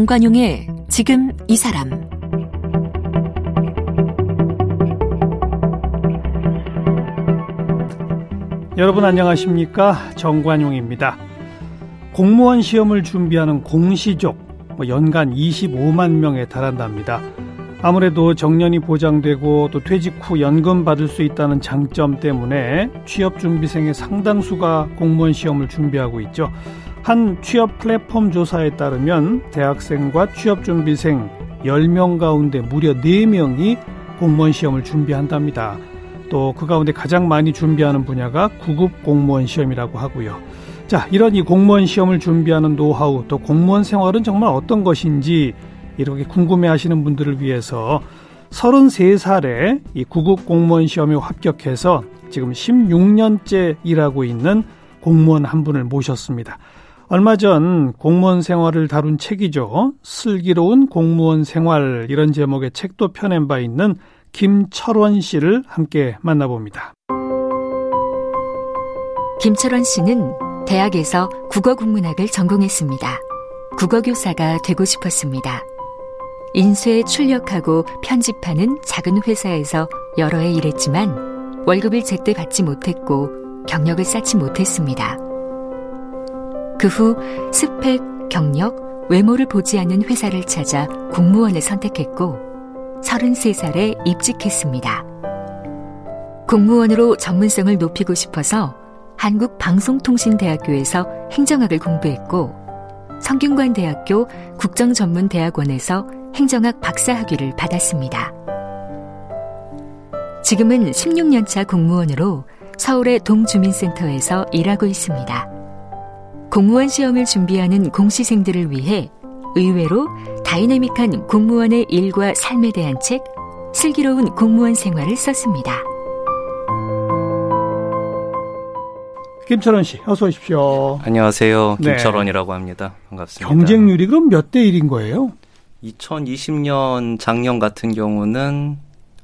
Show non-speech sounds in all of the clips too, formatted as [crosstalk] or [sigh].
정관용의 지금 이 사람 여러분 안녕하십니까 정관용입니다. 공무원 시험을 준비하는 공시족 뭐 연간 25만 명에 달한답니다. 아무래도 정년이 보장되고 또 퇴직 후 연금 받을 수 있다는 장점 때문에 취업 준비생의 상당수가 공무원 시험을 준비하고 있죠. 한 취업 플랫폼 조사에 따르면 대학생과 취업 준비생 10명 가운데 무려 4명이 공무원 시험을 준비한답니다. 또 그 가운데 가장 많이 준비하는 분야가 구급 공무원 시험이라고 하고요. 자, 이런 이 공무원 시험을 준비하는 노하우, 또 공무원 생활은 정말 어떤 것인지 이렇게 궁금해 하시는 분들을 위해서 33살에 이 구급 공무원 시험에 합격해서 지금 16년째 일하고 있는 공무원 한 분을 모셨습니다. 얼마 전 공무원 생활을 다룬 책이죠. 슬기로운 공무원 생활 이런 제목의 책도 펴낸 바 있는 김철원 씨를 함께 만나봅니다. 김철원 씨는 대학에서 국어 국문학을 전공했습니다. 국어교사가 되고 싶었습니다. 인쇄에 출력하고 편집하는 작은 회사에서 여러 해 일했지만 월급을 제때 받지 못했고 경력을 쌓지 못했습니다. 그 후 스펙, 경력, 외모를 보지 않는 회사를 찾아 공무원을 선택했고 33살에 입직했습니다. 공무원으로 전문성을 높이고 싶어서 한국방송통신대학교에서 행정학을 공부했고 성균관대학교 국정전문대학원에서 행정학 박사학위를 받았습니다. 지금은 16년차 공무원으로 서울의 동주민센터에서 일하고 있습니다. 공무원 시험을 준비하는 공시생들을 위해 의외로 다이내믹한 공무원의 일과 삶에 대한 책, 슬기로운 공무원 생활을 썼습니다. 김철원 씨, 어서 오십시오. 안녕하세요. 네. 김철원이라고 네. 합니다. 반갑습니다. 경쟁률이 그럼 몇 대 1인 거예요? 2020년 작년 같은 경우는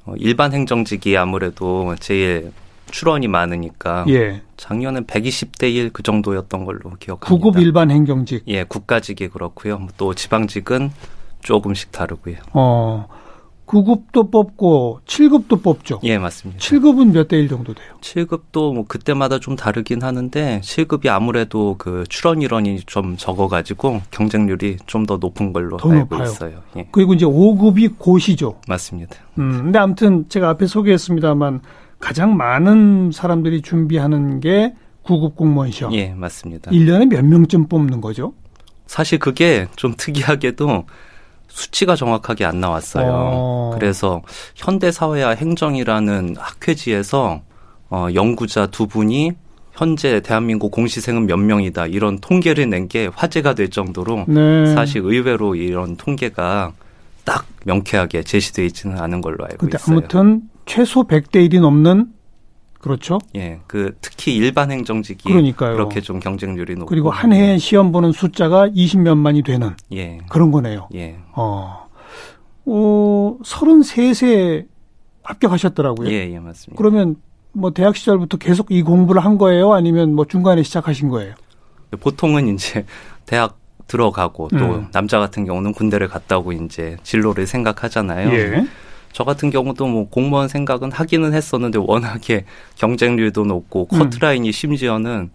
어, 일반 행정직이 아무래도 제일 출원이 많으니까 예. 작년엔 120대 1 그 정도였던 걸로 기억합니다. 구급 일반 행정직. 예, 국가직이 그렇고요. 또 지방직은 조금씩 다르고요. 어. 9급도 뽑고 7급도 뽑죠. 예, 맞습니다. 7급은 몇대1 정도 돼요? 7급도 뭐 그때마다 좀 다르긴 하는데 7급이 아무래도 그 출원 인원이 좀 적어 가지고 경쟁률이 좀 더 높은 걸로 알고 높아요. 있어요. 예. 그리고 이제 5급이 고시죠. 맞습니다. 음, 근데 아무튼 제가 앞에 소개했습니다만 가장 많은 사람들이 준비하는 게 9급 공무원 시험. 예, 맞습니다. 1년에 몇 명쯤 뽑는 거죠? 사실 그게 좀 특이하게도 수치가 정확하게 안 나왔어요. 어. 그래서 현대사회와 행정이라는 학회지에서 어, 연구자 두 분이 현재 대한민국 공시생은 몇 명이다 이런 통계를 낸 게 화제가 될 정도로 네. 사실 의외로 이런 통계가 딱 명쾌하게 제시되어 있지는 않은 걸로 알고 있어요. 아무튼 최소 100대 1이 넘는 그렇죠? 예, 그 특히 일반 행정직이 그러니까요. 그렇게 좀 경쟁률이 높고 그리고 한 해에 시험 보는 숫자가 20몇만이 되는 예. 그런 거네요. 예. 어. 어, 33세 합격하셨더라고요. 예, 예, 맞습니다. 그러면 뭐 대학 시절부터 계속 이 공부를 한 거예요? 아니면 뭐 중간에 시작하신 거예요? 보통은 이제 대학 들어가고 또 음. 남자 같은 경우는 군대를 갔다 오고 이제 진로를 생각하잖아요. 예. 저 같은 경우도 뭐 공무원 생각은 하기는 했었는데 워낙에 경쟁률도 높고 음. 커트라인이 심지어는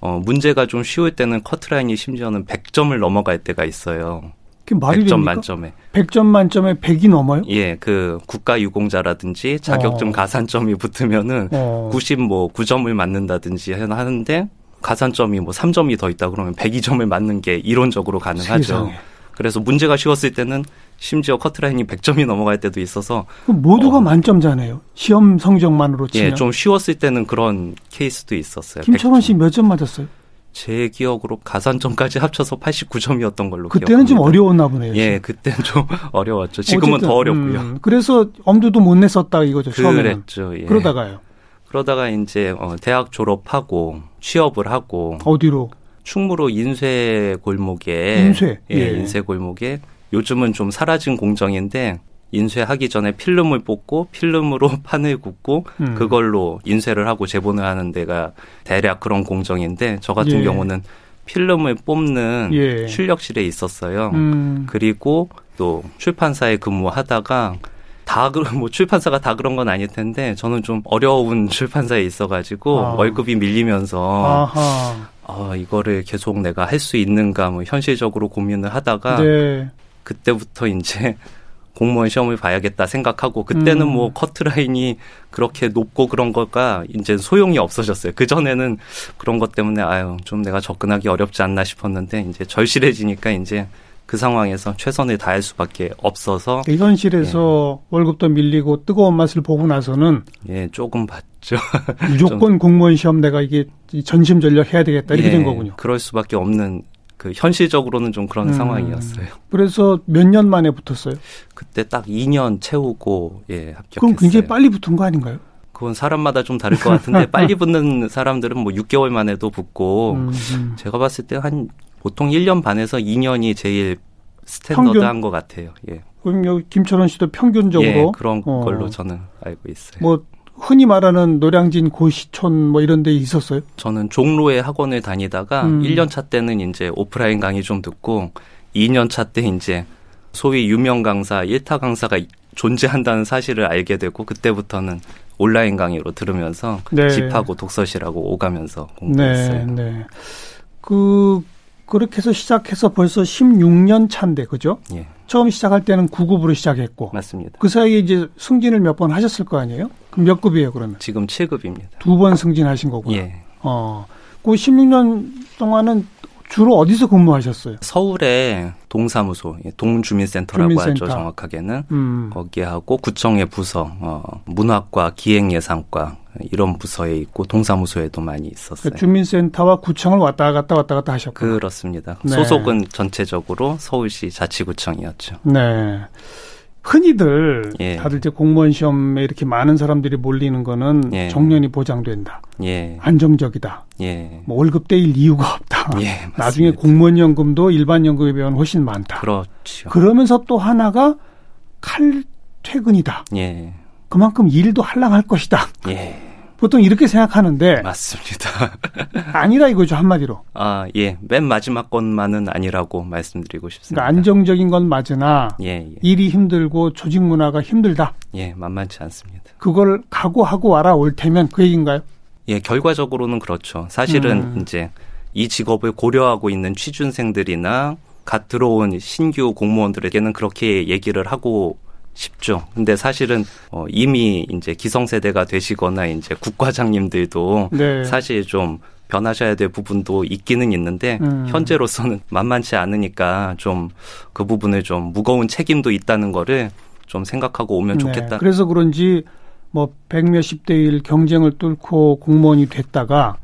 어 문제가 좀 쉬울 때는 커트라인이 심지어는 100점을 넘어갈 때가 있어요. 그 말이 100점 됩니까? 만점에. 100점 만점에 100이 넘어요? 예, 그 국가 유공자라든지 자격증 어. 가산점이 붙으면은 어. 90뭐 9점을 맞는다든지 하는데 가산점이 뭐 3점이 더 있다 그러면 102점을 맞는 게 이론적으로 가능하죠. 세상에. 그래서 문제가 쉬웠을 때는 심지어 커트라인이 100점이 넘어갈 때도 있어서 모두가 어, 만점자네요. 시험 성적만으로 치면. 예, 좀 쉬웠을 때는 그런 케이스도 있었어요. 김철원 씨 몇 점 맞았어요? 제 기억으로 가산점까지 합쳐서 89점이었던 걸로 그때는 기억합니다. 좀 어려웠나 보네요. 예, 그때는 좀 [laughs] 어려웠죠. 지금은 어쨌든, 더 어렵고요. 음, 그래서 엄두도 못 냈었다 이거죠. 처음에는. 그랬죠. 예. 그러다가요. 그러다가 이제 어, 대학 졸업하고 취업을 하고 어디로? 충무로 인쇄 골목에 인쇄 예, 예. 인쇄 골목에 요즘은 좀 사라진 공정인데 인쇄하기 전에 필름을 뽑고 필름으로 [laughs] 판을 굽고 음. 그걸로 인쇄를 하고 제본을 하는 데가 대략 그런 공정인데 저 같은 예. 경우는 필름을 뽑는 예. 출력실에 있었어요. 음. 그리고 또 출판사에 근무하다가 다, [laughs] 뭐 출판사가 다 그런 건 아닐 텐데 저는 좀 어려운 [laughs] 출판사에 있어가지고 아. 월급이 밀리면서 아하. 어, 이거를 계속 내가 할 수 있는가 뭐 현실적으로 고민을 하다가 네. 그때부터 이제 [laughs] 공무원 시험을 봐야겠다 생각하고 그때는 음. 뭐 커트라인이 그렇게 높고 그런 거가 이제 소용이 없어졌어요. 그 전에는 그런 것 때문에 아유 좀 내가 접근하기 어렵지 않나 싶었는데 이제 절실해지니까 이제 그 상황에서 최선을 다할 수밖에 없어서 이 현실에서 예. 월급도 밀리고 뜨거운 맛을 보고 나서는 예 조금 봤죠. [laughs] 무조건 공무원 시험 내가 이게 전심전력 해야 되겠다 이렇게 예, 된 거군요. 그럴 수밖에 없는 그 현실적으로는 좀 그런 음, 상황이었어요. 그래서 몇 년 만에 붙었어요? 그때 딱 2년 채우고 예 합격했어요. 그럼 굉장히 빨리 붙은 거 아닌가요? 그건 사람마다 좀 다를 것 같은데 [laughs] 빨리 붙는 사람들은 뭐 6개월 만에도 붙고 음, 음. 제가 봤을 때 한 보통 1년 반에서 2년이 제일 스탠더드한 것 같아요. 예. 그럼 여기 김철원 씨도 평균적으로 예, 그런 어. 걸로 저는 알고 있어요. 뭐 흔히 말하는 노량진 고시촌 뭐 이런 데 있었어요? 저는 종로에 학원을 다니다가 음. 1년 차 때는 이제 오프라인 강의 좀 듣고 2년 차 때 이제 소위 유명 강사, 1타 강사가 존재한다는 사실을 알게 되고 그때부터는 온라인 강의로 들으면서 네. 집하고 독서실하고 오가면서 공부했어요. 네, 네. 그 그렇게 해서 시작해서 벌써 16년 차인데 그죠? 예. 처음 시작할 때는 9급으로 시작했고 맞습니다. 그 사이에 이제 승진을 몇 번 하셨을 거 아니에요? 그럼 몇 급이에요, 그러면? 지금 7급입니다. 두 번 승진하신 거고요. 예. 어. 그 16년 동안은 주로 어디서 근무하셨어요? 서울의 동사무소, 예, 동주민센터라고 주민센터. 하죠, 정확하게는. 음. 거기에 하고 구청의 부서, 어, 문학과, 기획예산과 이런 부서에 있고 동사무소에도 많이 있었어요. 그 주민센터와 구청을 왔다 갔다 왔다 갔다 하셨고 그렇습니다. 네. 소속은 전체적으로 서울시 자치구청이었죠. 네. 흔히들 예. 다들 이제 공무원 시험에 이렇게 많은 사람들이 몰리는 거는 예. 정년이 보장된다. 예. 안정적이다. 예. 뭐 월급 떼일 이유가 없다. 예, 나중에 공무원 연금도 일반 연금에 비하면 훨씬 많다. 그렇죠. 그러면서 또 하나가 칼 퇴근이다. 예. 그만큼 일도 한량할 것이다. 예. 보통 이렇게 생각하는데 맞습니다. [laughs] 아니라 이거죠 한마디로. 아 예, 맨 마지막 것만은 아니라고 말씀드리고 싶습니다. 그러니까 안정적인 건 맞으나 예, 예. 일이 힘들고 조직 문화가 힘들다. 예, 만만치 않습니다. 그걸 각오하고 와라 올 테면 그 얘기인가요? 예, 결과적으로는 그렇죠. 사실은 음. 이제 이 직업을 고려하고 있는 취준생들이나 갓 들어온 신규 공무원들에게는 그렇게 얘기를 하고 쉽죠. 근데 사실은 어 이미 이제 기성세대가 되시거나 이제 국과장님들도 네. 사실 좀 변하셔야 될 부분도 있기는 있는데 음. 현재로서는 만만치 않으니까 좀 그 부분을 좀 무거운 책임도 있다는 거를 좀 생각하고 오면 네. 좋겠다. 그래서 그런지 뭐 백몇십 대 일 경쟁을 뚫고 공무원이 됐다가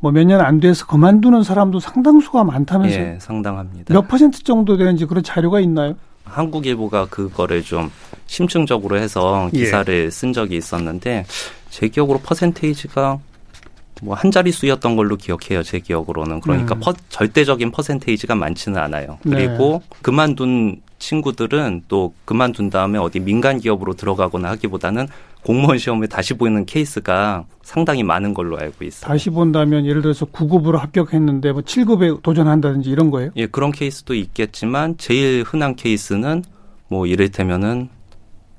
뭐 몇 년 안 돼서 그만두는 사람도 상당수가 많다면서요? 예, 상당합니다. 몇 퍼센트 정도 되는지 그런 자료가 있나요? 한국일보가 그거를 좀 심층적으로 해서 예. 기사를 예. 쓴 적이 있었는데 제 기억으로 퍼센테이지가 뭐 한 자릿수였던 걸로 기억해요. 제 기억으로는. 그러니까 음. 퍼, 절대적인 퍼센테이지가 많지는 않아요. 네. 그리고 네. 그만둔 친구들은 또 그만둔 다음에 어디 민간 기업으로 들어가거나 하기보다는 공무원 시험을 다시 보는 케이스가 상당히 많은 걸로 알고 있어요. 다시 본다면 예를 들어서 9급으로 합격했는데 뭐 7급에 도전한다든지 이런 거예요? 예, 그런 케이스도 있겠지만 제일 흔한 케이스는 뭐 이를테면은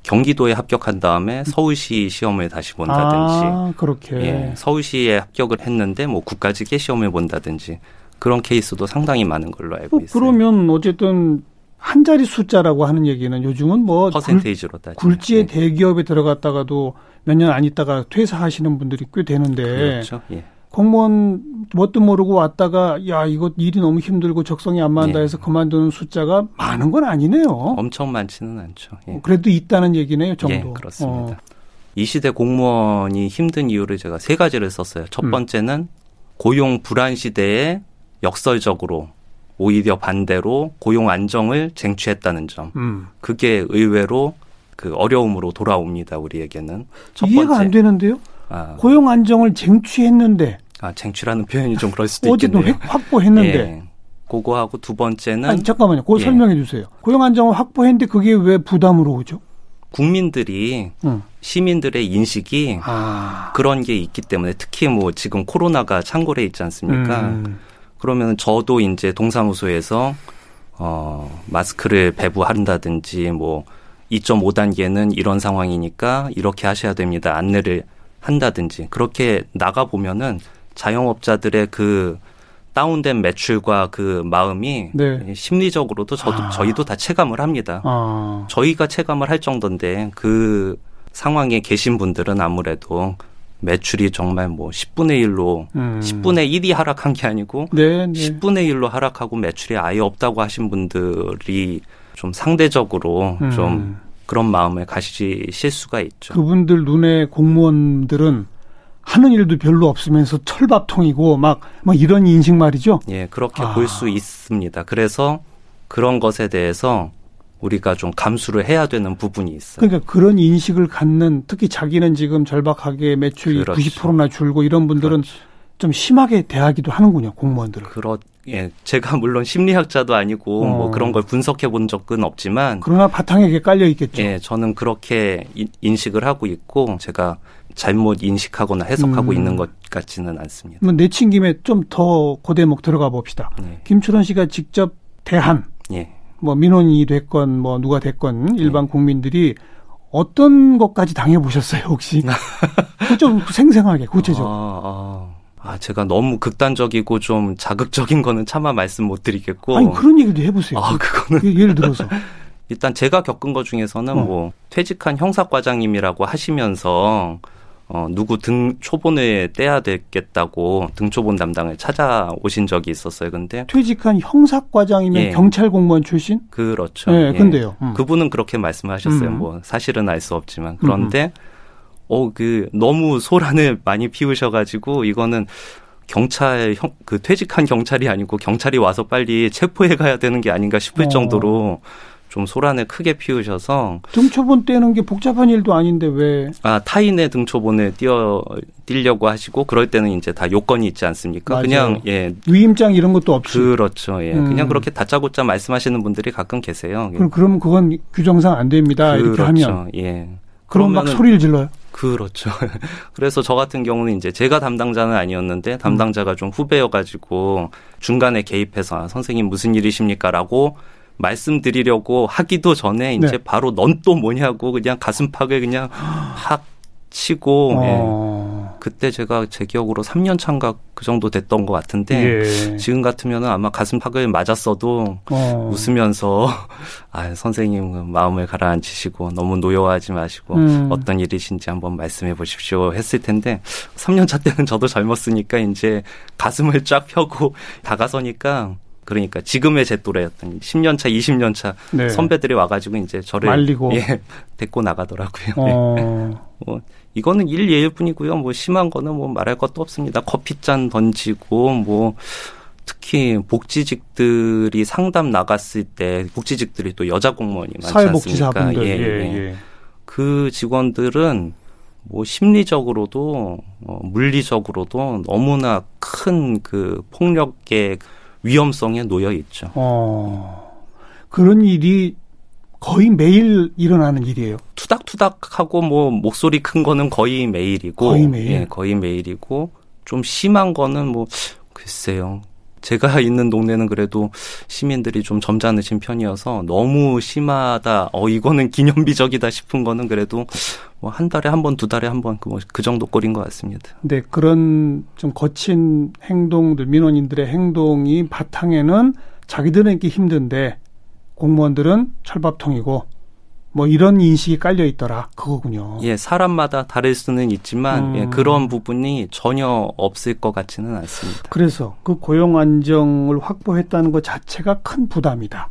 경기도에 합격한 다음에 서울시 시험을 다시 본다든지 아, 그렇게 예, 서울시에 합격을 했는데 뭐 국가직의 시험을 본다든지 그런 케이스도 상당히 많은 걸로 알고 어, 있어요. 그러면 어쨌든 한 자리 숫자라고 하는 얘기는 요즘은 뭐 퍼센테이지로 따지면 굴지의 네. 대기업에 들어갔다가도 몇 년 안 있다가 퇴사하시는 분들이 꽤 되는데 그렇죠. 예. 공무원 뭣도 모르고 왔다가 야 이거 일이 너무 힘들고 적성이 안 맞는다 예. 해서 예. 그만두는 숫자가 많은 건 아니네요. 엄청 많지는 않죠. 예. 그래도 있다는 얘기네요, 정도. 예, 그렇습니다. 어. 이 시대 공무원이 힘든 이유를 제가 세 가지를 썼어요. 첫 음. 번째는 고용 불안 시대에 역설적으로 오히려 반대로 고용 안정을 쟁취했다는 점. 음. 그게 의외로 그 어려움으로 돌아옵니다. 우리에게는. 첫 이해가 번째. 안 되는데요. 아. 고용 안정을 쟁취했는데. 아 쟁취라는 표현이 좀 그럴 수도 있겠네요. 어쨌든 확보했는데. 예. 그거하고 두 번째는 아니 잠깐만요. 그거 예. 설명해 주세요. 고용 안정을 확보했는데 그게 왜 부담으로 오죠? 국민들이 음. 시민들의 인식이 아. 그런 게 있기 때문에 특히 뭐 지금 코로나가 창궐해 있지 않습니까? 음. 그러면 저도 이제 동사무소에서 어 마스크를 배부한다든지 뭐 2.5단계는 이런 상황이니까 이렇게 하셔야 됩니다. 안내를 한다든지 그렇게 나가 보면은 자영업자들의 그 다운된 매출과 그 마음이 네. 심리적으로도 저도 아. 저희도 다 체감을 합니다. 아. 저희가 체감을 할 정도인데 그 상황에 계신 분들은 아무래도 매출이 정말 뭐 10분의 1로 음. 10분의 1이 하락한 게 아니고 네, 네. 10분의 1로 하락하고 매출이 아예 없다고 하신 분들이 좀 상대적으로 음. 좀 그런 마음을 가지실 수가 있죠. 그분들 눈에 공무원들은 하는 일도 별로 없으면서 철밥통이고 막, 막 이런 인식 말이죠. 예, 그렇게 아. 볼수 있습니다. 그래서 그런 것에 대해서 우리가 좀 감수를 해야 되는 부분이 있어요. 그러니까 그런 인식을 갖는 특히 자기는 지금 절박하게 매출이 그렇죠. 90%나 줄고 이런 분들은 그렇죠. 좀 심하게 대하기도 하는군요, 공무원들은. 그렇 예, 제가 물론 심리학자도 아니고 뭐 어. 뭐 그런 걸 분석해 본 적은 없지만 그러나 바탕에 게 깔려 있겠죠. 예, 저는 그렇게 인식을 하고 있고 제가 잘못 인식하거나 해석하고 음. 있는 것 같지는 않습니다. 그럼 내친 김에 좀 더 고대목 들어가 봅시다. 예. 김철원 씨가 직접 대한 예. 뭐 민원이 됐건 뭐 누가 됐건 일반 예. 국민들이 어떤 것까지 당해 보셨어요 혹시? [laughs] 좀 생생하게 구체적으로. 아, 아. 아, 제가 너무 극단적이고 좀 자극적인 거는 차마 말씀 못 드리겠고. 아니, 그런 얘기도 해보세요. 아, 그거는. 예를 들어서. [laughs] 일단 제가 겪은 것 중에서는 어. 뭐, 퇴직한 형사과장님이라고 하시면서, 어, 누구 등 초본을 떼야 되겠다고 등초본 담당을 찾아오신 적이 있었어요. 근데 퇴직한 형사과장이면 예. 경찰 공무원 출신? 그렇죠. 네, 예. 근데요. 음. 그분은 그렇게 말씀하셨어요. 음. 뭐 사실은 알 수 없지만 그런데 음. 어, 그, 너무 소란을 많이 피우셔가지고, 이거는 경찰, 형, 그 퇴직한 경찰이 아니고 경찰이 와서 빨리 체포해 가야 되는 게 아닌가 싶을 어. 정도로 좀 소란을 크게 피우셔서. 등초본 떼는 게 복잡한 일도 아닌데 왜? 아, 타인의 등초본을 띄어, 띄려고 하시고, 그럴 때는 이제 다 요건이 있지 않습니까? 맞아요. 그냥, 예. 위임장 이런 것도 없이. 그렇죠. 예. 음. 그냥 그렇게 다짜고짜 말씀하시는 분들이 가끔 계세요. 그럼, 그럼 그건 규정상 안 됩니다. 그렇죠. 이렇게 하면. 예. 그럼 막 소리를 질러요? 그렇죠. [laughs] 그래서 저 같은 경우는 이제 제가 담당자는 아니었는데 담당자가 좀 후배여가지고 중간에 개입해서 아, 선생님 무슨 일이십니까라고 말씀드리려고 하기도 전에 이제 네. 바로 넌 또 뭐냐고 그냥 가슴팍을 그냥 팍 치고 어. 예. 그때 제가 제 기억으로 3년 차인가 그 정도 됐던 것 같은데 예. 지금 같으면은 아마 가슴팍을 맞았어도 어. 웃으면서 [laughs] 아 선생님 마음을 가라앉히시고 너무 노여워하지 마시고 음. 어떤 일이신지 한번 말씀해 보십시오 했을 텐데 3년 차 때는 저도 젊었으니까 이제 가슴을 쫙 펴고 [laughs] 다가서니까 그러니까 지금의 제 또래였던 10년 차, 20년 차 네. 선배들이 와가지고 이제 저를 말리고. 예, 데리고 나가더라고요. 어. 네. 뭐 이거는 일 예일 뿐이고요. 뭐 심한 거는 뭐 말할 것도 없습니다. 커피잔 던지고 뭐 특히 복지직들이 상담 나갔을 때 복지직들이 또 여자 공무원이 많지 않습니까? 예, 예, 예. 그 직원들은 뭐 심리적으로도 어, 물리적으로도 너무나 큰 그 폭력의 위험성에 놓여 있죠. 어, 그런 일이 거의 매일 일어나는 일이에요. 투닥투닥하고 뭐 목소리 큰 거는 거의 매일이고 거의 매일. 예, 거의 매일이고 좀 심한 거는 뭐 글쎄요. 제가 [laughs] 있는 동네는 그래도 시민들이 좀 점잖으신 편이어서 너무 심하다. 어 이거는 기념비적이다 싶은 거는 그래도 뭐 한 달에 한 번, 두 달에 한 번그 뭐 그 정도 꼴인 것 같습니다. 네, 그런 좀 거친 행동들 민원인들의 행동이 바탕에는 자기들은 있기 힘든데 공무원들은 철밥통이고 뭐 이런 인식이 깔려 있더라 그거군요. 예, 사람마다 다를 수는 있지만 예, 음. 예, 그런 부분이 전혀 없을 것 같지는 않습니다. 그래서 그 고용 안정을 확보했다는 것 자체가 큰 부담이다.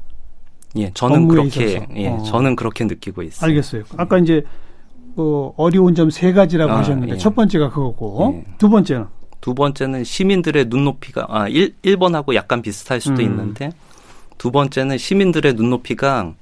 예, 저는 그렇게 예, 어. 저는 그렇게 느끼고 있어요. 알겠어요. 아까 이제 어, 어려운 점 세 가지라고 아, 하셨는데 예. 첫 번째가 그거고 예. 두 번째는 두 번째는 시민들의 눈높이가 아 1, 1번하고 약간 비슷할 수도 음. 있는데 두 번째는 시민들의 눈높이가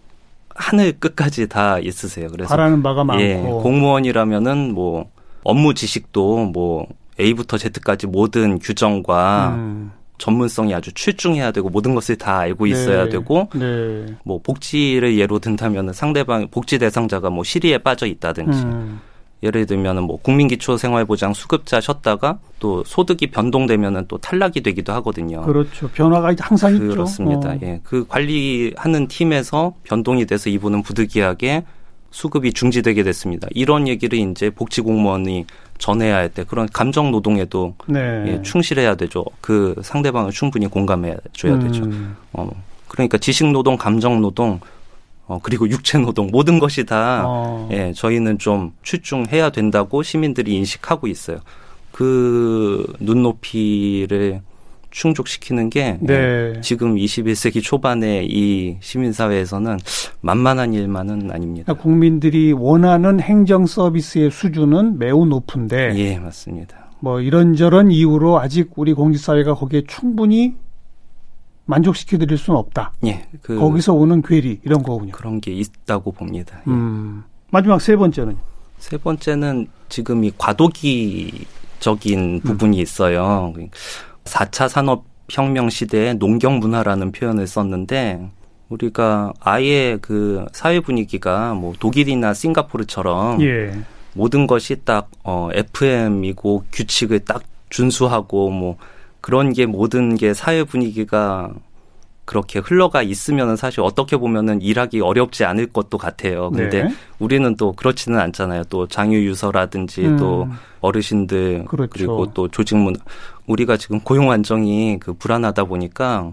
하늘 끝까지 다 있으세요. 그래서 바라는 바가 많고 예, 공무원이라면은 뭐 업무 지식도 뭐 A부터 Z까지 모든 규정과 음. 전문성이 아주 출중해야 되고 모든 것을 다 알고 네. 있어야 네. 되고 네. 뭐 복지를 예로 든다면은 상대방 복지 대상자가 뭐 시리에 빠져 있다든지 음. 예를 들면은 뭐 국민기초생활보장 수급자 셨다가 또 소득이 변동되면은 또 탈락이 되기도 하거든요. 그렇죠. 변화가 항상 있죠. 그렇습니다. 어. 예. 그 관리하는 팀에서 변동이 돼서 이분은 부득이하게 수급이 중지되게 됐습니다. 이런 얘기를 이제 복지 공무원이 전해야 할 때 그런 감정 노동에도 네. 예, 충실해야 되죠. 그 상대방을 충분히 공감해 줘야 음. 되죠. 어, 그러니까 지식 노동, 감정 노동, 어, 그리고 육체 노동 모든 것이 다 어. 예, 저희는 좀 출중해야 된다고 시민들이 인식하고 있어요. 그 눈높이를 충족시키는 게 네. 지금 21세기 초반에 이 시민사회에서는 만만한 일만은 아닙니다. 그러니까 국민들이 원하는 행정 서비스의 수준은 매우 높은데. 예, 맞습니다. 뭐 이런저런 이유로 아직 우리 공직사회가 거기에 충분히 만족시켜 드릴 수는 없다. 예. 그 거기서 오는 괴리 이런 거군요. 그런 게 있다고 봅니다. 예. 음. 마지막 세 번째는 세 번째는 지금 이 과도기적인 음. 부분이 있어요. 4차 산업 혁명 시대의 농경 문화라는 표현을 썼는데 우리가 아예 그 사회 분위기가 뭐 독일이나 싱가포르처럼 예. 모든 것이 딱 어, FM이고 규칙을 딱 준수하고 뭐 그런 게 모든 게 사회 분위기가 그렇게 흘러가 있으면은 사실 어떻게 보면은 일하기 어렵지 않을 것도 같아요. 근데 네. 우리는 또 그렇지는 않잖아요. 또 장유 유서라든지 음. 또 어르신들 그렇죠. 그리고 또 조직문 우리가 지금 고용 안정이 그 불안하다 보니까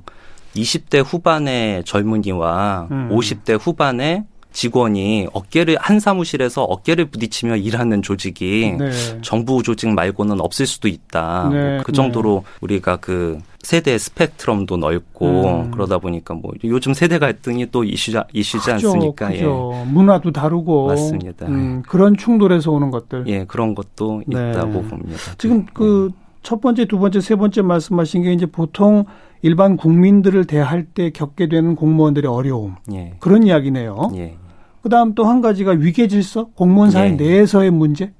20대 후반의 젊은이와 음. 50대 후반의 직원이 어깨를 한 사무실에서 어깨를 부딪히며 일하는 조직이 네. 정부 조직 말고는 없을 수도 있다. 네. 그 정도로 네. 우리가 그 세대 스펙트럼도 넓고 음. 그러다 보니까 뭐 요즘 세대 갈등이 또 이슈 이슈지 그죠, 않습니까? 그죠. 예. 문화도 다르고 맞습니다. 음, 그런 충돌에서 오는 것들. 예, 그런 것도 네. 있다고 봅니다. 지금 네. 그첫 번째, 두 번째, 세 번째 말씀하신 게 이제 보통 일반 국민들을 대할 때 겪게 되는 공무원들의 어려움 예. 그런 이야기네요. 예. 그다음 또 한 가지가 위계 질서, 공무원 사회 예. 내에서의 문제.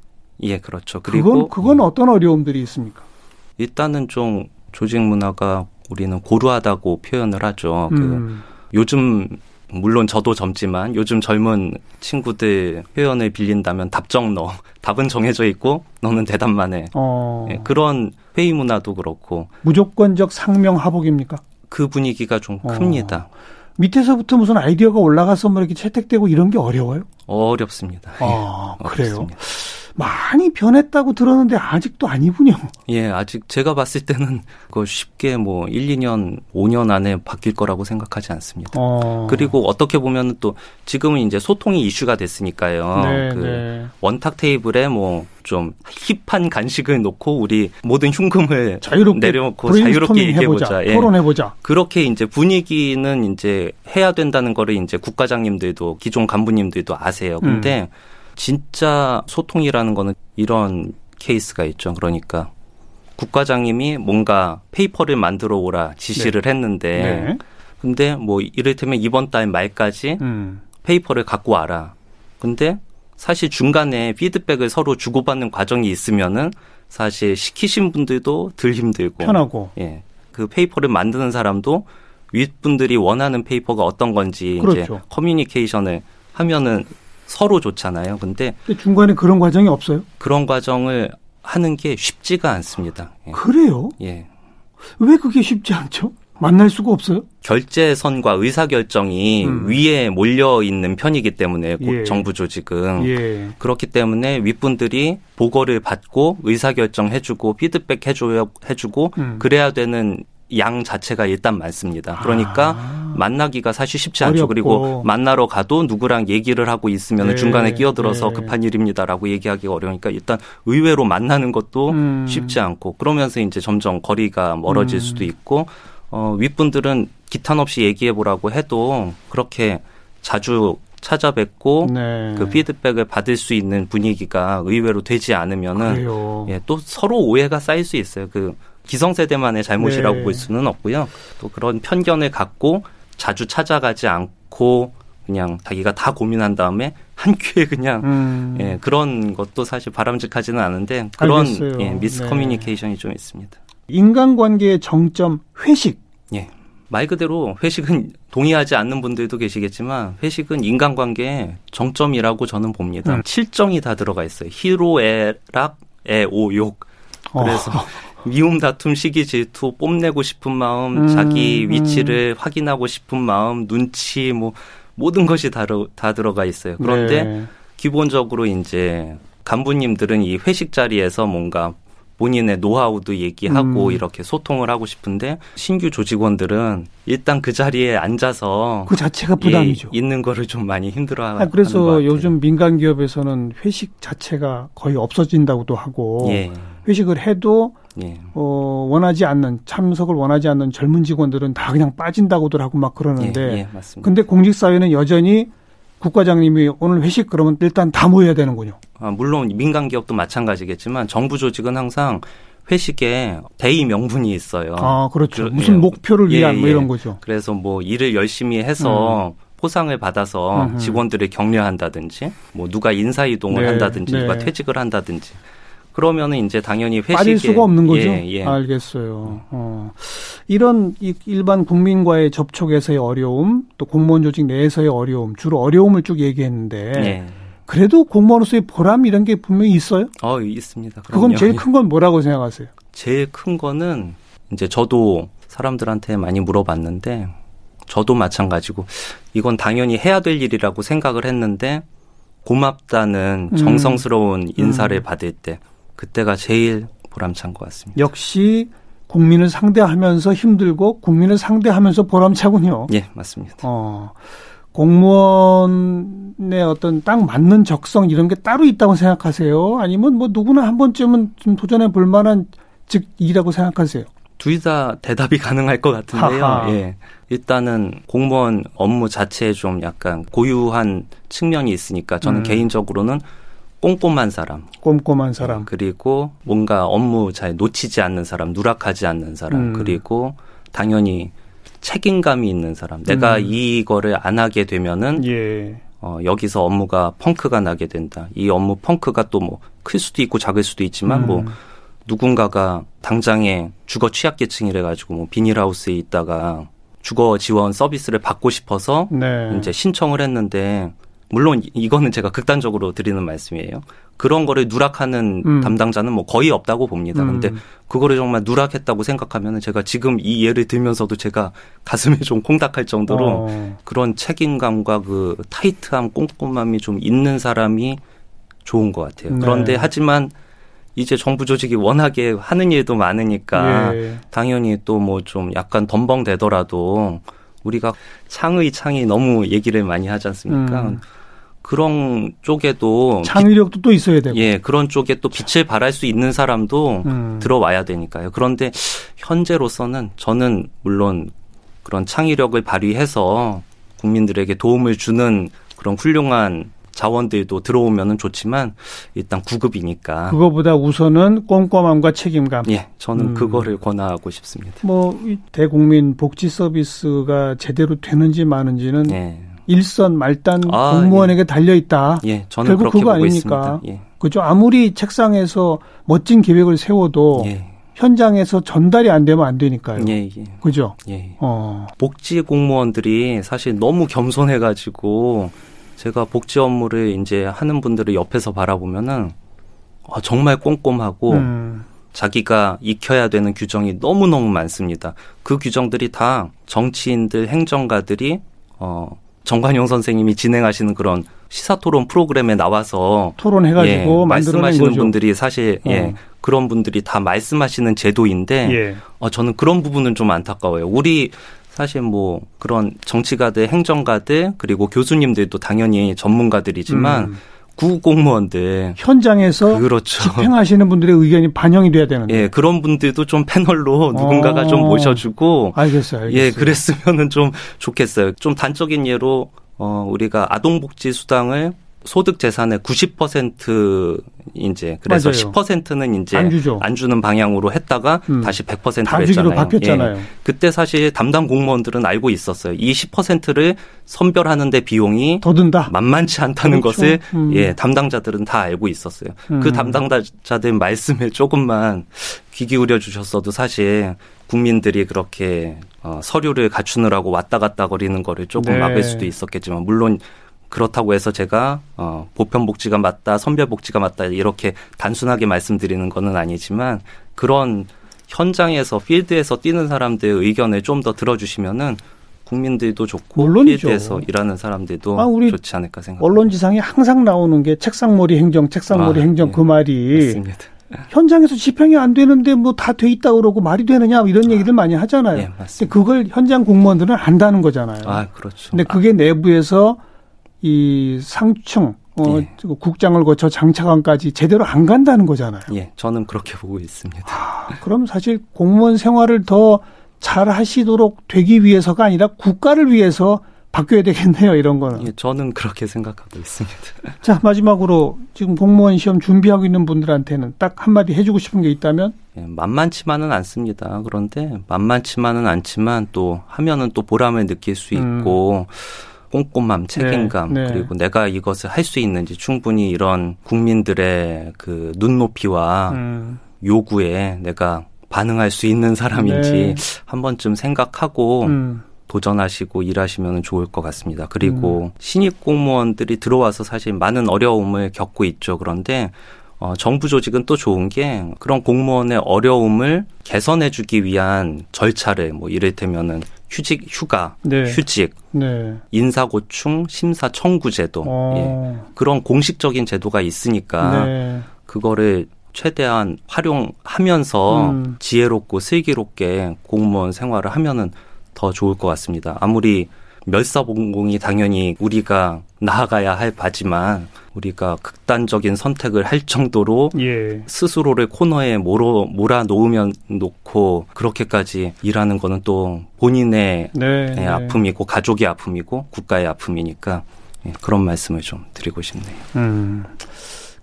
예, 그렇죠. 그리고 그건 그건 어떤 어려움들이 있습니까? 일단은 좀 조직 문화가 우리는 고루하다고 표현을 하죠. 그 음. 그 요즘 물론 저도 젊지만 요즘 젊은 친구들 표현을 빌린다면 답정 너 [laughs] 답은 정해져 있고 너는 대답만 해 어. 예, 그런 회의 문화도 그렇고 무조건적 상명 하복입니까? 그 분위기가 좀 어. 큽니다. 밑에서부터 무슨 아이디어가 올라가서 뭐 이렇게 채택되고 이런 게 어려워요? 어렵습니다. 아, 예, 그래요? 어렵습니다. 많이 변했다고 들었는데 아직도 아니군요. 예, 아직 제가 봤을 때는 그 쉽게 뭐 1, 2년, 5년 안에 바뀔 거라고 생각하지 않습니다. 어. 그리고 어떻게 보면 또 지금은 이제 소통이 이슈가 됐으니까요. 네, 그 네. 원탁 테이블에 뭐 좀 힙한 간식을 놓고 우리 모든 흉금을 자유롭게 내려놓고 자유롭게 얘기해보자. 예. 토론해보자. 그렇게 이제 분위기는 이제 해야 된다는 거를 이제 국가장님들도 기존 간부님들도 아세요. 근데 음. 진짜 소통이라는 거는 이런 케이스가 있죠. 그러니까 국과장님이 뭔가 페이퍼를 만들어 오라 지시를 네. 했는데 네. 근데 뭐 이를테면 이번 달 말까지 음. 페이퍼를 갖고 와라. 근데 사실 중간에 피드백을 서로 주고받는 과정이 있으면은 사실 시키신 분들도 덜 힘들고 편하고 예. 그 페이퍼를 만드는 사람도 윗분들이 원하는 페이퍼가 어떤 건지 그렇죠. 이제 커뮤니케이션을 하면은 서로 좋잖아요. 근데, 중간에 그런 과정이 없어요? 그런 과정을 하는 게 쉽지가 않습니다. 예. 그래요? 예. 왜 그게 쉽지 않죠? 만날 수가 없어요? 결재선과 의사결정이 음. 위에 몰려 있는 편이기 때문에 예. 정부 조직은 예. 그렇기 때문에 윗분들이 보고를 받고 의사결정 해주고 피드백 해줘야 해주고 음. 그래야 되는 양 자체가 일단 많습니다. 그러니까 아. 만나기가 사실 쉽지 않죠. 어렵고. 그리고 만나러 가도 누구랑 얘기를 하고 있으면 네. 중간에 끼어들어서 네. 급한 일입니다라고 얘기하기가 어려우니까 일단 의외로 만나는 것도 음. 쉽지 않고 그러면서 이제 점점 거리가 멀어질 음. 수도 있고 어, 윗분들은 기탄 없이 얘기해 보라고 해도 그렇게 자주 찾아뵙고 네. 그 피드백을 받을 수 있는 분위기가 의외로 되지 않으면은 예, 또 서로 오해가 쌓일 수 있어요. 그 기성세대만의 잘못이라고 네. 볼 수는 없고요. 또 그런 편견을 갖고 자주 찾아가지 않고 그냥 자기가 다 고민한 다음에 한 큐에 그냥 음. 예, 그런 것도 사실 바람직하지는 않은데 그런 예, 미스 네. 커뮤니케이션이 좀 있습니다. 인간관계의 정점 회식. 예. 말 그대로 회식은 동의하지 않는 분들도 계시겠지만 회식은 인간관계의 정점이라고 저는 봅니다. 음. 칠정이 다 들어가 있어요. 희로애락, 애오욕. 그래서 어. 미움 다툼 시기 질투 뽐내고 싶은 마음 음, 자기 음. 위치를 음. 확인하고 싶은 마음 눈치 뭐 모든 것이 다, 다 들어가 있어요. 그런데 네. 기본적으로 이제 간부님들은 이 회식 자리에서 뭔가 본인의 노하우도 얘기하고 음. 이렇게 소통을 하고 싶은데 신규 조직원들은 일단 그 자리에 앉아서 그 자체가 부담이죠. 예, 있는 거를 좀 많이 힘들어하는 아, 그래서 요즘 민간 기업에서는 회식 자체가 거의 없어진다고도 하고 예. 회식을 해도 예. 어, 원하지 않는 참석을 원하지 않는 젊은 직원들은 다 그냥 빠진다고들 하고 막 그러는데 예, 예. 근데 공직 사회는 여전히 국과장님이 오늘 회식 그러면 일단 다 모여야 되는군요. 아, 물론 민간 기업도 마찬가지겠지만 정부 조직은 항상 회식에 대의 명분이 있어요. 아, 그렇죠. 그, 무슨 예, 목표를 위한 예, 뭐 이런 거죠. 그래서 뭐 일을 열심히 해서 음. 포상을 받아서. 직원들을 격려한다든지 뭐 누가 인사 이동을 네, 한다든지 네. 누가 퇴직을 한다든지 그러면은 이제 당연히 회식에 빠질 수가 없는 거죠. 예, 예. 알겠어요. 어. 이런 일반 국민과의 접촉에서의 어려움, 또 공무원 조직 내에서의 어려움, 주로 어려움을 쭉 얘기했는데 예. 그래도 공무원으로서의 보람 이런 게 분명히 있어요? 어, 있습니다. 그럼요. 그건 제일 큰 건 뭐라고 생각하세요? 제일 큰 거는 이제 저도 사람들한테 많이 물어봤는데 저도 마찬가지고 이건 당연히 해야 될 일이라고 생각을 했는데 고맙다는 음. 정성스러운 음. 인사를 음. 받을 때 그때가 제일 보람찬 것 같습니다. 역시 국민을 상대하면서 힘들고 국민을 상대하면서 보람차군요. 예, 맞습니다. 어, 공무원의 어떤 딱 맞는 적성 이런 게 따로 있다고 생각하세요? 아니면 뭐 누구나 한 번쯤은 좀 도전해 볼 만한 즉일이라고 생각하세요? 둘 다 대답이 가능할 것 같은데요. 하하. 예. 일단은 공무원 업무 자체에 좀 약간 고유한 측면이 있으니까 저는 음. 개인적으로는 꼼꼼한 사람. 꼼꼼한 사람. 그리고 뭔가 업무 잘 놓치지 않는 사람, 누락하지 않는 사람. 음. 그리고 당연히 책임감이 있는 사람. 내가 음. 이거를 안 하게 되면은 예. 어, 여기서 업무가 펑크가 나게 된다. 이 업무 펑크가 또 뭐 클 수도 있고 작을 수도 있지만 뭐 음. 뭐 누군가가 당장에 주거 취약계층이래 가지고 뭐 비닐하우스에 있다가 주거 지원 서비스를 받고 싶어서 네. 이제 신청을 했는데 물론 이거는 제가 극단적으로 드리는 말씀이에요. 그런 거를 누락하는 음. 담당자는 뭐 거의 없다고 봅니다. 음. 근데 그거를 정말 누락했다고 생각하면은 제가 지금 이 예를 들면서도 제가 [laughs] 가슴이 좀 콩닥할 정도로 어. 그런 책임감과 그 타이트함, 꼼꼼함이 좀 있는 사람이 좋은 것 같아요. 네. 그런데 하지만 이제 정부 조직이 워낙에 하는 일도 많으니까 예. 당연히 또 뭐 좀 약간 덤벙대더라도 우리가 창의 창이 너무 얘기를 많이 하지 않습니까? 음. 그런 쪽에도 창의력도 또 있어야 되고 예 그런 쪽에 또 빛을 발할 수 있는 사람도 음. 들어와야 되니까요. 그런데 현재로서는 저는 물론 그런 창의력을 발휘해서 국민들에게 도움을 주는 그런 훌륭한 자원들도 들어오면은 좋지만 일단 구급이니까 그거보다 우선은 꼼꼼함과 책임감. 예, 저는 음. 그거를 권하고 싶습니다. 뭐 대국민 복지 서비스가 제대로 되는지 마는지는 예. 일선 말단 아, 공무원에게 예. 달려 있다. 예, 저는 결국 그거 아닙니까? 예. 그죠? 아무리 책상에서 멋진 계획을 세워도 예. 현장에서 전달이 안 되면 안 되니까요. 예, 예. 그죠? 예. 어. 복지 공무원들이 사실 너무 겸손해가지고 제가 복지 업무를 이제 하는 분들을 옆에서 바라보면은 어, 정말 꼼꼼하고 음. 자기가 익혀야 되는 규정이 너무너무 많습니다. 그 규정들이 다 정치인들, 행정가들이 어 정관용 선생님이 진행하시는 그런 시사 토론 프로그램에 나와서 토론해가지고 예, 말씀하시는 거죠. 분들이 사실 예, 어. 예 그런 분들이 다 말씀하시는 제도인데 예. 어, 저는 그런 부분은 좀 안타까워요. 우리 사실 뭐 그런 정치가들, 행정가들 그리고 교수님들도 당연히 전문가들이지만 음. 구공무원들 현장에서 그렇죠. 집행하시는 분들의 의견이 반영이 돼야 되는데 예 그런 분들도 좀 패널로 누군가가 어. 좀 모셔주고 알겠어요, 알겠어요. 예 그랬으면은 좀 좋겠어요 좀 단적인 예로 어 우리가 아동복지 수당을 소득 재산의 90% 이제 그래서 맞아요. 10%는 이제 안, 주죠. 안 주는 방향으로 했다가 음. 다시 100%로 했잖아요. 바뀌었잖아요. 예. 그때 사실 담당 공무원들은 알고 있었어요. 이 10%를 선별하는데 비용이 더 든다. 만만치 않다는 그렇죠. 것을 음. 예, 담당자들은 다 알고 있었어요. 그 음. 그 담당자들 말씀에 조금만 귀 기울여 주셨어도 사실 국민들이 그렇게 어, 서류를 갖추느라고 왔다 갔다 거리는 거를 조금 네. 막을 수도 있었겠지만 물론 그렇다고 해서 제가 어, 보편복지가 맞다, 선별복지가 맞다 이렇게 단순하게 말씀드리는 거는 아니지만 그런 현장에서 필드에서 뛰는 사람들의 의견을 좀 더 들어주시면은 국민들도 좋고 물론이죠. 필드에서 일하는 사람들도 아, 좋지 않을까 생각합니다. 언론지상에 항상 나오는 게 책상머리 행정, 책상머리 아, 행정 예. 그 말이 맞습니다. 현장에서 집행이 안 되는데 뭐 다 돼 있다 그러고 말이 되느냐 뭐 이런 얘기들 많이 하잖아요. 예, 근데 그걸 현장 공무원들은 안다는 거잖아요. 아, 그렇죠. 근데 그게 내부에서 이 상층 어, 예. 국장을 거쳐 장차관까지 제대로 안 간다는 거잖아요. 예, 저는 그렇게 보고 있습니다. 아, 그럼 사실 공무원 생활을 더 잘 하시도록 되기 위해서가 아니라 국가를 위해서 바뀌어야 되겠네요, 이런 거는. 예, 저는 그렇게 생각하고 있습니다. [laughs] 자, 마지막으로 지금 공무원 시험 준비하고 있는 분들한테는 딱 한마디 해주고 싶은 게 있다면? 예, 만만치만은 않습니다. 그런데 만만치만은 않지만 또 하면은 또 보람을 느낄 수 있고 음. 꼼꼼함, 네, 책임감 네, 네. 그리고 내가 이것을 할 수 있는지 충분히 이런 국민들의 그 눈높이와 음. 요구에 내가 반응할 수 있는 사람인지 네. 한 번쯤 생각하고 음. 도전하시고 일하시면 좋을 것 같습니다. 그리고 음. 신입 공무원들이 들어와서 사실 많은 어려움을 겪고 있죠. 그런데 어, 정부 조직은 또 좋은 게 그런 공무원의 어려움을 개선해주기 위한 절차를 뭐 이를테면은 휴직, 휴가, 네. 휴직, 네. 인사고충, 심사 청구 제도 어. 예. 그런 공식적인 제도가 있으니까 네. 그거를 최대한 활용하면서 음. 지혜롭고 슬기롭게 공무원 생활을 하면은 더 좋을 것 같습니다. 아무리 멸사봉공이 당연히 우리가 나아가야 할 바지만 우리가 극단적인 선택을 할 정도로 예. 스스로를 코너에 몰아, 몰아 놓으면 놓고 그렇게까지 일하는 거는 또 본인의 네, 네. 아픔이고 가족의 아픔이고 국가의 아픔이니까 예, 그런 말씀을 좀 드리고 싶네요. 음,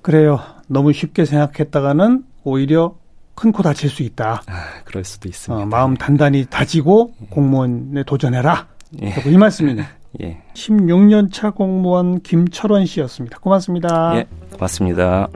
그래요. 너무 쉽게 생각했다가는 오히려 큰 코 다칠 수 있다. 아, 그럴 수도 있습니다. 어, 마음 단단히 다지고 예. 공무원에 도전해라. 예. 이 말씀이네. [laughs] 예. 16년 차 공무원 김철원 씨였습니다. 고맙습니다. 예, 고맙습니다.